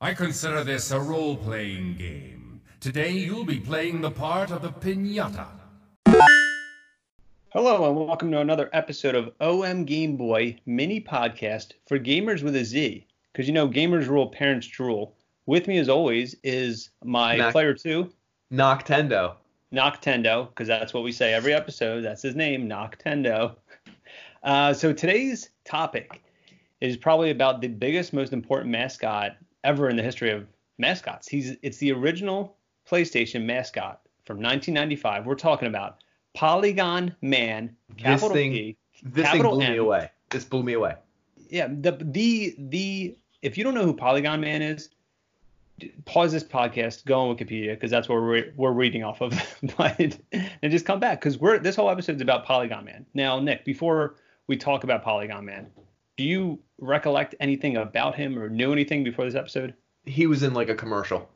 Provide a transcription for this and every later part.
I consider this a role playing game. Today you'll be playing the part of the pinata. Hello, and welcome to another episode of OM Game Boy mini podcast for gamers with a Z. Because you know, gamers rule, parents drool. With me, as always, is my Knock- player two, Noctendo. Noctendo, because that's what we say every episode. That's his name, Noctendo. Uh, so today's topic is probably about the biggest, most important mascot ever in the history of mascots. He's it's the original PlayStation mascot from 1995. We're talking about Polygon Man, capital thing- P, This capital thing blew M. me away. This blew me away. Yeah, the the the if you don't know who Polygon Man is, pause this podcast, go on Wikipedia because that's where we're we're reading off of, but and just come back because we're this whole episode is about Polygon Man. Now, Nick, before we talk about Polygon Man, do you recollect anything about him or knew anything before this episode? He was in like a commercial.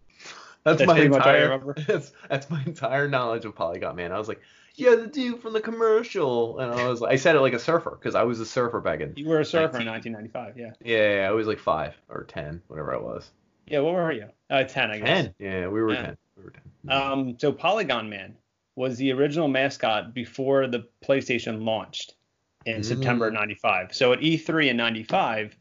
That's, That's my pretty much I entire. remember. That's, that's my entire knowledge of Polygon Man. I was like, yeah, the dude from the commercial, and I was like, I said it like a surfer because I was a surfer back in. You were a surfer in 1995, yeah. Yeah, yeah, I was like five or ten, whatever I was. Yeah, what were you? Uh, 10, I guess. Ten. Yeah, we were Yeah. ten. We were ten. Um, so Polygon Man was the original mascot before the PlayStation launched in Mm. September of 95. So at E3 in 95,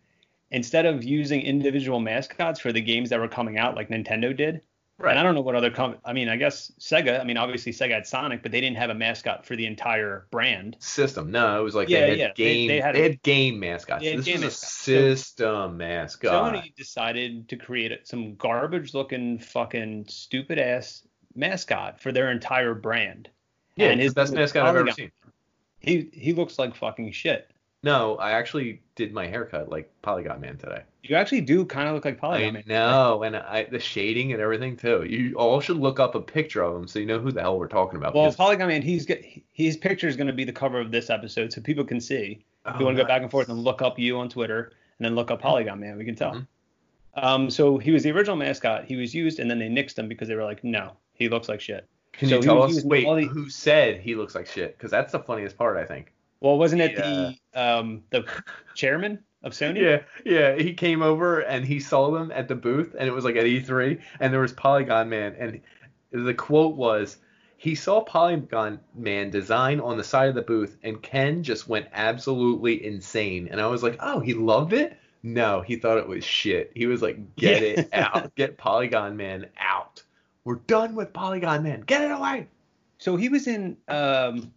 instead of using individual mascots for the games that were coming out like Nintendo did, right. and I don't know what other com- I mean, I guess Sega, I mean obviously Sega had Sonic, but they didn't have a mascot for the entire brand. System. No, it was like Yeah, they had yeah, game. they They had had, a- game mascots. they had this game was a mascots. So- system mascot. Sony decided to create some garbage looking fucking stupid ass mascot for their entire brand. yeah, and his the best mascot I've ever seen. He he looks like fucking shit. No, I actually did my haircut like Polygon Man today. You actually do kind of look like Polygon I Man. No, and I, the shading and everything too. You all should look up a picture of him so you know who the hell we're talking about. Well, because- Polygon Man, he's got his picture is going to be the cover of this episode, so people can see. If Oh, you want to go back and forth and look up you on Twitter, and then look up Polygon Man, we can tell. Mhm. Um, so he was the original mascot. He was used, and then they nixed him because they were like, no, he looks like shit. Can so you tell was us? Wait, the- who said he looks like shit? Because that's the funniest part, I think. Well, wasn't it Yeah. the um the chairman of Sony? Yeah, yeah. He came over and he saw them at the booth, and it was like at E3, and there was Polygon Man, and the quote was, "He saw Polygon Man design on the side of the booth, and Ken just went absolutely insane." And I was like, "Oh, he loved it." No, he thought it was shit. He was like, "Get it out, get Polygon Man out. We're done with Polygon Man. Get it away." So he was in um,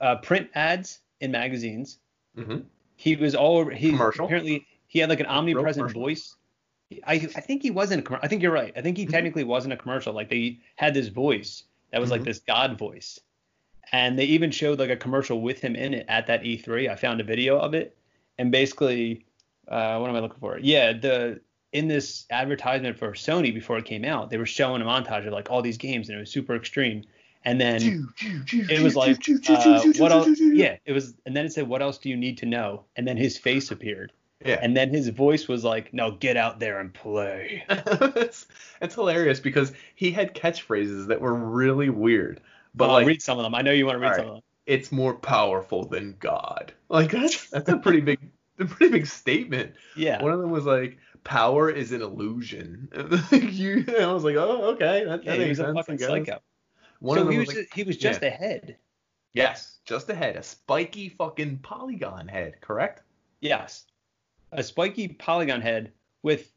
uh, print ads in magazines. hmm He was all over. He Commercial? apparently he had like an omnipresent voice. I I think he wasn't a commercial. I think you're right. I think he Mhm. technically wasn't a commercial. Like they had this voice that was like Mhm. this god voice, and they even showed like a commercial with him in it at that E3. I found a video of it, and basically, uh, what am I looking for? Yeah, the in this advertisement for Sony before it came out, they were showing a montage of like all these games, and it was super extreme. And then it was like, uh, what else? Yeah, it was, and then it said, "What else do you need to know?" And then his face appeared, yeah. and then his voice was like, "No, get out there and play." it's, it's hilarious because he had catchphrases that were really weird. But But like read some of them. I know you want to read All some of them. it's more powerful than God. Like that's that's a pretty big a pretty big statement. Yeah. One of them was like power is an illusion. you, I was like, oh okay, that, yeah, that he makes was a sense. Fucking psycho. One so of he was was just, he was just yeah. ahead. yes, just ahead, a spiky fucking polygon head, correct? Yes. A spiky polygon head with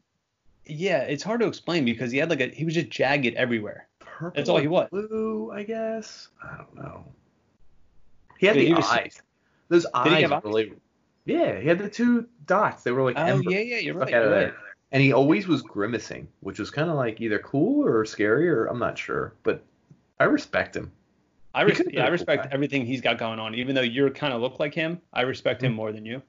yeah, it's hard to explain because he had like a he was just jagged everywhere. Purple. That's all he was. Blue, I guess. I don't know. He had Yeah, the he was- eyes. Those eyes eyes? really. Yeah, he had the two dots. They were like Oh embers yeah, yeah, you're right. You're there. right. And he always was grimacing, which was kind of like either cool or scary, or I'm not sure. But I respect him. I, res- yeah, I cool respect guy. everything he's got going on. Even though you're kind of look like him, I respect him more than you.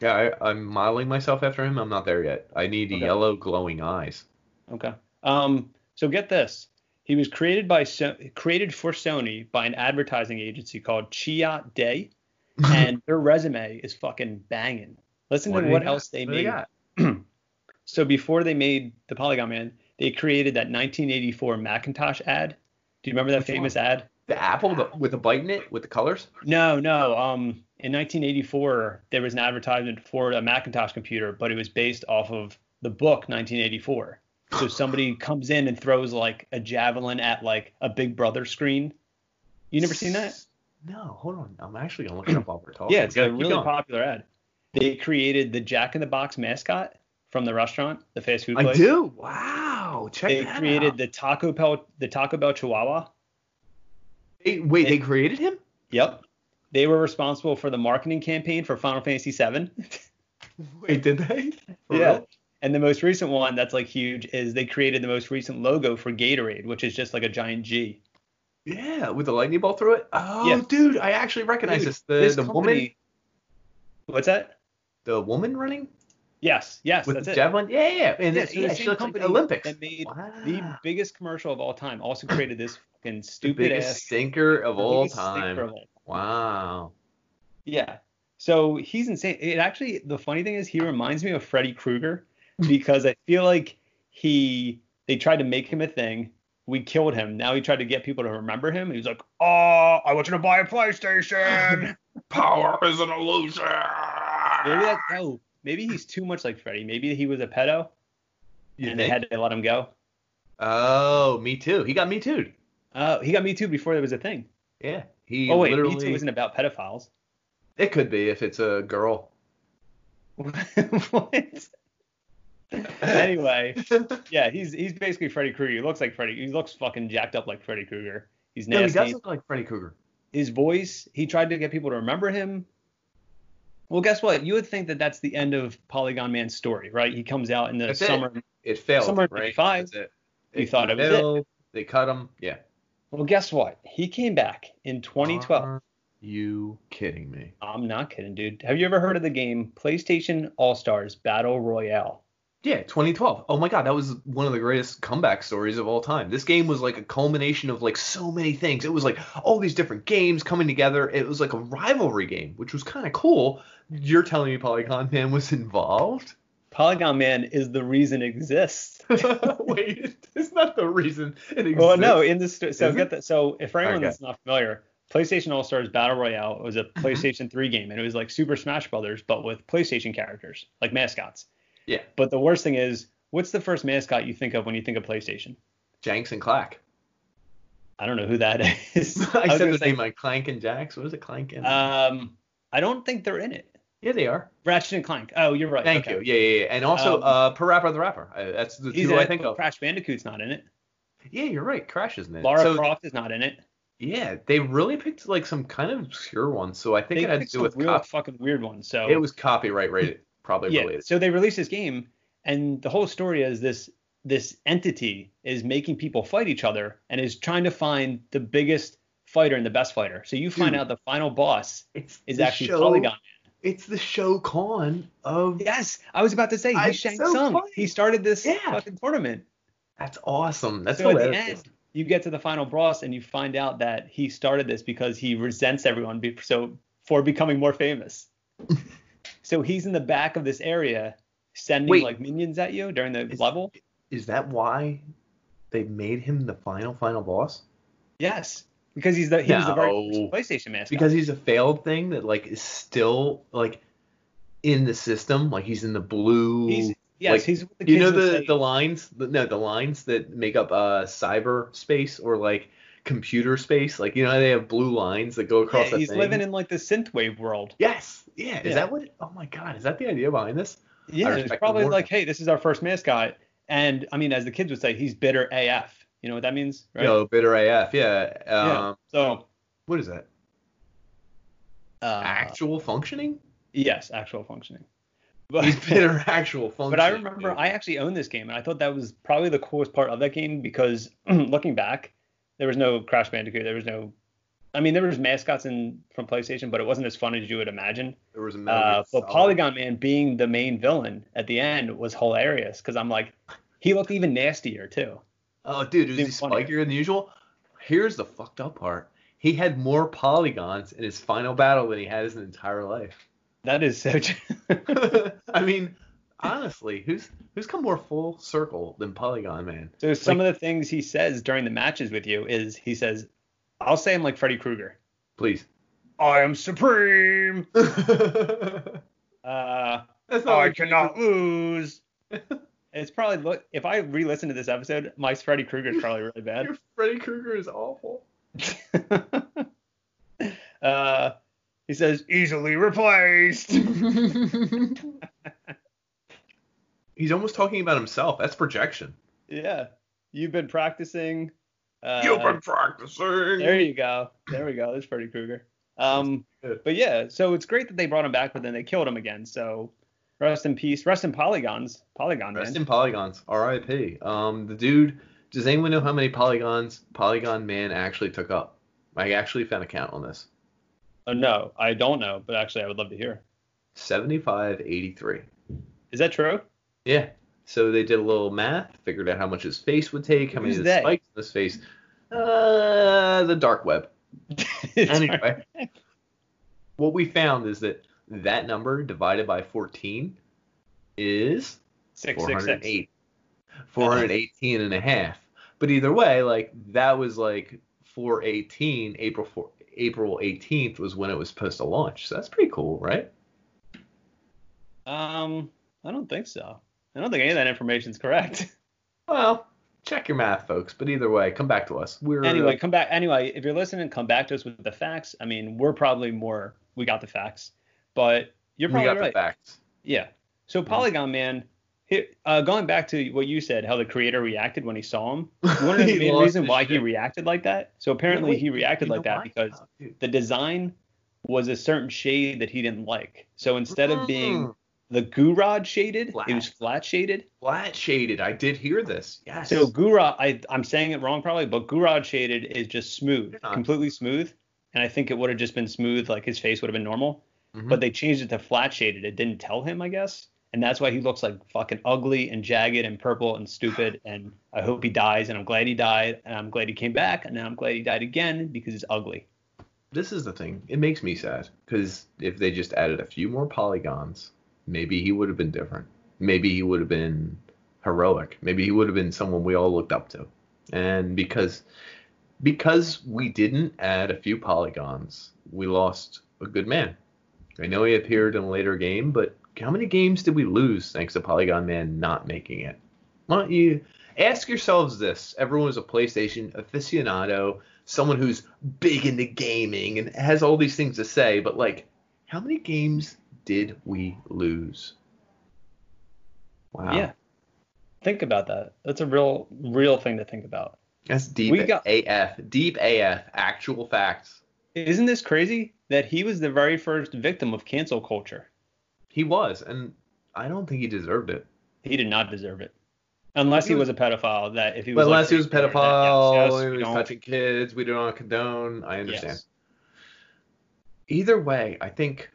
Yeah, I, I'm modeling myself after him. I'm not there yet. I need Okay. yellow glowing eyes. Okay. Um. So get this. He was created by so- created for Sony by an advertising agency called Chiat Day, and their resume is fucking banging. Listen What to what got? else they What made. So before they made the Polygon Man, they created that 1984 Macintosh ad. Do you remember that Which famous one? ad? The Apple the, with the bite in it with the colors. No, no. Um, in 1984, there was an advertisement for a Macintosh computer, but it was based off of the book 1984. So somebody comes in and throws like a javelin at like a Big Brother screen. You never seen that? No, hold on. I'm actually gonna look it up while we're talking. Yeah, it's a really going. popular ad. They created the Jack in the Box mascot from the restaurant, the fast food place. I do. Wow. Check They that created out. the Taco Bell, the Taco Bell Chihuahua. Hey, wait, they created him? Yep. They were responsible for the marketing campaign for Final Fantasy VII. Wait, did they? For yeah. real? And the most recent one that's like huge is they created the most recent logo for Gatorade, which is just like a giant G. Yeah, with the lightning bolt through it. Oh, Yeah. dude, I actually recognize Dude, this. The this the woman, What's that? the woman running Yes, yes, with that's the it. javelin. Yeah, yeah, yeah. and it's, yeah, the she looks like company Olympics. that made Wow. the biggest commercial of all time also created this fucking The stupid biggest ass stinker of all time. of all- Wow. Yeah. So he's insane. It actually, the funny thing is, he reminds me of Freddy Krueger because I feel like he, they tried to make him a thing. We killed him. Now he tried to get people to remember him. He was like, "Oh, I want you to buy a PlayStation." Power is an illusion. maybe that. No, maybe he's too much like Freddy. Maybe he was a pedo You and they had to let him go. Oh, me too. He got me too. Uh, he got Me Too before there was a thing. Yeah. He oh wait, literally. Me Too isn't about pedophiles. It could be if it's a girl. what? anyway, yeah, he's he's basically Freddy Krueger. He looks like Freddy. He looks fucking jacked up like Freddy Krueger. He's nasty. No, he does look like Freddy Krueger. His voice. He tried to get people to remember him. Well, guess what? You would think that that's the end of Polygon Man's story, right? He comes out in the That's summer. It failed, Somewhere in right? 95, That's it. you thought it was it. They cut him. Yeah. Well, guess what? He came back in 2012. Are you kidding me? I'm not kidding, dude. Have you ever heard of the game PlayStation All Stars Battle Royale? Yeah, 2012. Oh my god, that was one of the greatest comeback stories of all time. This game was like a culmination of like so many things. It was like all these different games coming together. It was like a rivalry game, which was kind of cool. You're telling me Polygon Man was involved? Polygon Man is the reason it exists. Wait, it's not the reason it exists. Well, no, in this so it? get that. So if for anyone Okay. that's not familiar, PlayStation All Stars Battle Royale was a Mm-hmm. PlayStation 3 game, and it was like Super Smash Brothers, but with PlayStation characters, like mascots. Yeah. But the worst thing is, what's the first mascot you think of when you think of PlayStation? Janks and Clack. I don't know who that is. I was said the say, name like Clank and Jax. What is it, Clank and? Um, I don't think they're in it. yeah, they are. Ratchet and Clank. Oh, you're right. Thank okay. you. Yeah, yeah, yeah. And also, Um, uh, Parappa the Rapper. Uh, that's the two I think of. Crash Bandicoot's not in it. Yeah, you're right. Crash is in it. Lara so, Croft is not in it. Yeah, they really picked like some kind of obscure ones. So I think They it had to do with real cop- fucking weird ones. So it was copyright rated, probably yeah. related. So they released this game, and the whole story is this this entity is making people fight each other and is trying to find the biggest fighter and the best fighter. So you find Dude. out the final boss It's is actually show, Polygon. It's the show con of. Yes, I was about to say I- he's Shang so Tsung. funny. He started this Yeah. fucking tournament. That's awesome. That's so at the end, you get to the final boss and you find out that he started this because he resents everyone be, so for becoming more famous. so he's in the back of this area sending Wait. like minions at you during the Is- level. Is that why they made him the final final boss? Yes, because he's the he was the very first PlayStation mascot. Because he's a failed thing that like is still like in the system. Like he's in the blue. he's yes, like, he's you know the say- the lines the, no the lines that make up uh cyberspace or like computer space like you know they have blue lines that go across yeah, he's thing? living in like the synthwave world. yes yeah is Yeah. that what oh my god is that the idea behind this Yeah, it's probably like, hey, this is our first mascot, and I mean, as the kids would say, he's bitter AF. You know what that means, right? yo bitter af yeah um yeah. So, what is that uh, actual functioning yes, actual functioning. But, he's bitter actual functioning but I remember dude. I actually owned this game, and I thought that was probably the coolest part of that game because looking back, there was no Crash Bandicoot, there was no. I mean, there was mascots in from PlayStation, but it wasn't as fun as you would imagine. there was a Uh, but Polygon Man being the main villain at the end was hilarious because I'm like, he looked even nastier too. oh dude was he spikier than usual here's the fucked up part he had more polygons in his final battle than he had his entire life That is so. true. I mean, honestly, who's who's come more full circle than Polygon Man? so some of the things he says during the matches with you is he says, I'll say him like Freddy Krueger. Please. I am supreme. That's Uh, not I like cannot lose. It's probably look if I re-listen to this episode, my Freddy Krueger is probably really bad. Your Freddy Krueger is awful. uh, he says easily replaced. He's almost talking about himself. That's projection. yeah, you've been practicing. Uh, You've been practicing. There you go. There we go. That's Freddy Krueger. Um, but yeah, so it's great that they brought him back, but then they killed him again. So rest in peace. Rest in polygons. Polygon Rest man. in polygons. R.I.P. Um, the dude. Does anyone know how many polygons Polygon Man actually took up? I actually found a count on this. Oh, no, I don't know, but actually I would love to hear. 7583. Is that true? Yeah. So they did a little math, figured out how much his face would take, how many Who's of the spikes in his face. Uh, the dark web. Anyway, what we found is that that number divided by 14 is six six six. 408. 418 and a half. But either way, like that was like 418, April 4, April 18th was when it was supposed to launch. So that's pretty cool, right? Um, I don't think so. I don't think any of that information is correct. Well, check your math, folks. But either way, come back to us. We're anyway, come back. Anyway, if you're listening, come back to us with the facts. I mean, we're probably more. We got the facts, but you're we probably got right. the facts. Yeah. So Polygon Man, he, uh, going back to what you said, how the creator reacted when he saw him. You want to know He the main reason why he reacted like that? So apparently he reacted You like that because the design was a certain shade that he didn't like. So instead of being Mm, the Gurod shaded, it was Flat. flat shaded. flat shaded, I did hear this. Yes. So Gurod, I, I'm saying it wrong probably, but Gurod shaded is just smooth, completely smooth. And I think it would have just been smooth, like his face would have been normal. Mhm. But they changed it to flat shaded. It didn't tell him, I guess. And that's why he looks like fucking ugly and jagged and purple and stupid. And I hope he dies. And I'm glad he died. And I'm glad he came back. And now I'm glad he died again because he's ugly. this is the thing. It makes me sad because if they just added a few more polygons, maybe he would have been different. Maybe he would have been heroic. Maybe he would have been someone we all looked up to. And because because we didn't add a few polygons, we lost a good man. I know he appeared in a later game, but how many games did we lose thanks to Polygon Man not making it? Why don't you ask yourselves this? Everyone a PlayStation aficionado, someone who's big into gaming and has all these things to say, but like, how many games did we lose? Wow. Yeah. Think about that. That's a real, real thing to think about. That's deep We got- AF. Deep AF. Actual facts. Isn't this crazy that he was the very first victim of cancel culture? He was, and I don't think he deserved it. He did not deserve it. Unless he He was, was- a pedophile, that if he was like unless he was a or that, pedophile, yes, yes, he we was don't- touching kids, we do not condone. I understand. Yes. Either way, I think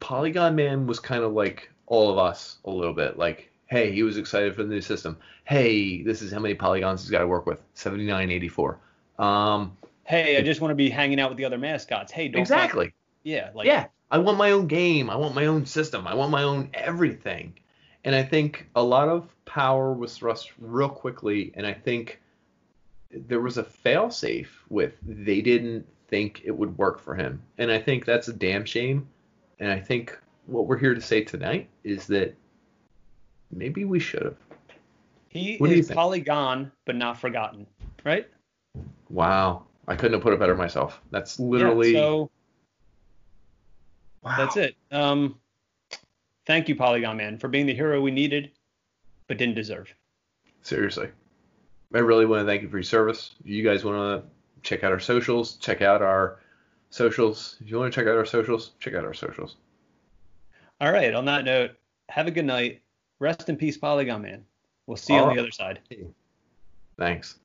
Polygon Man was kind of like all of us a little bit. Like, hey, he was excited for the new system. Hey, this is how many polygons he's got to work with. 7984. Um, Hey, I just want to be hanging out with the other mascots. Hey, don't fuck- exactly. Yeah, like yeah, I want my own game. I want my own system. I want my own everything. And I think a lot of power was thrust real quickly. And I think there was a failsafe with they didn't think it would work for him. And I think that's a damn shame. And I think what we're here to say tonight is that maybe we should have. he What do you is polygon but not forgotten, right? Wow. I couldn't have put it better myself. That's literally. Yeah, so wow. that's it. Um, thank you, Polygon Man, for being the hero we needed but didn't deserve. Seriously. I really want to thank you for your service. If you guys want to check out our socials, check out our socials. If you want to check out our socials, check out our socials. All right. On that note, have a good night. Rest in peace, Polygon Man. We'll see you All on the other side. Thanks.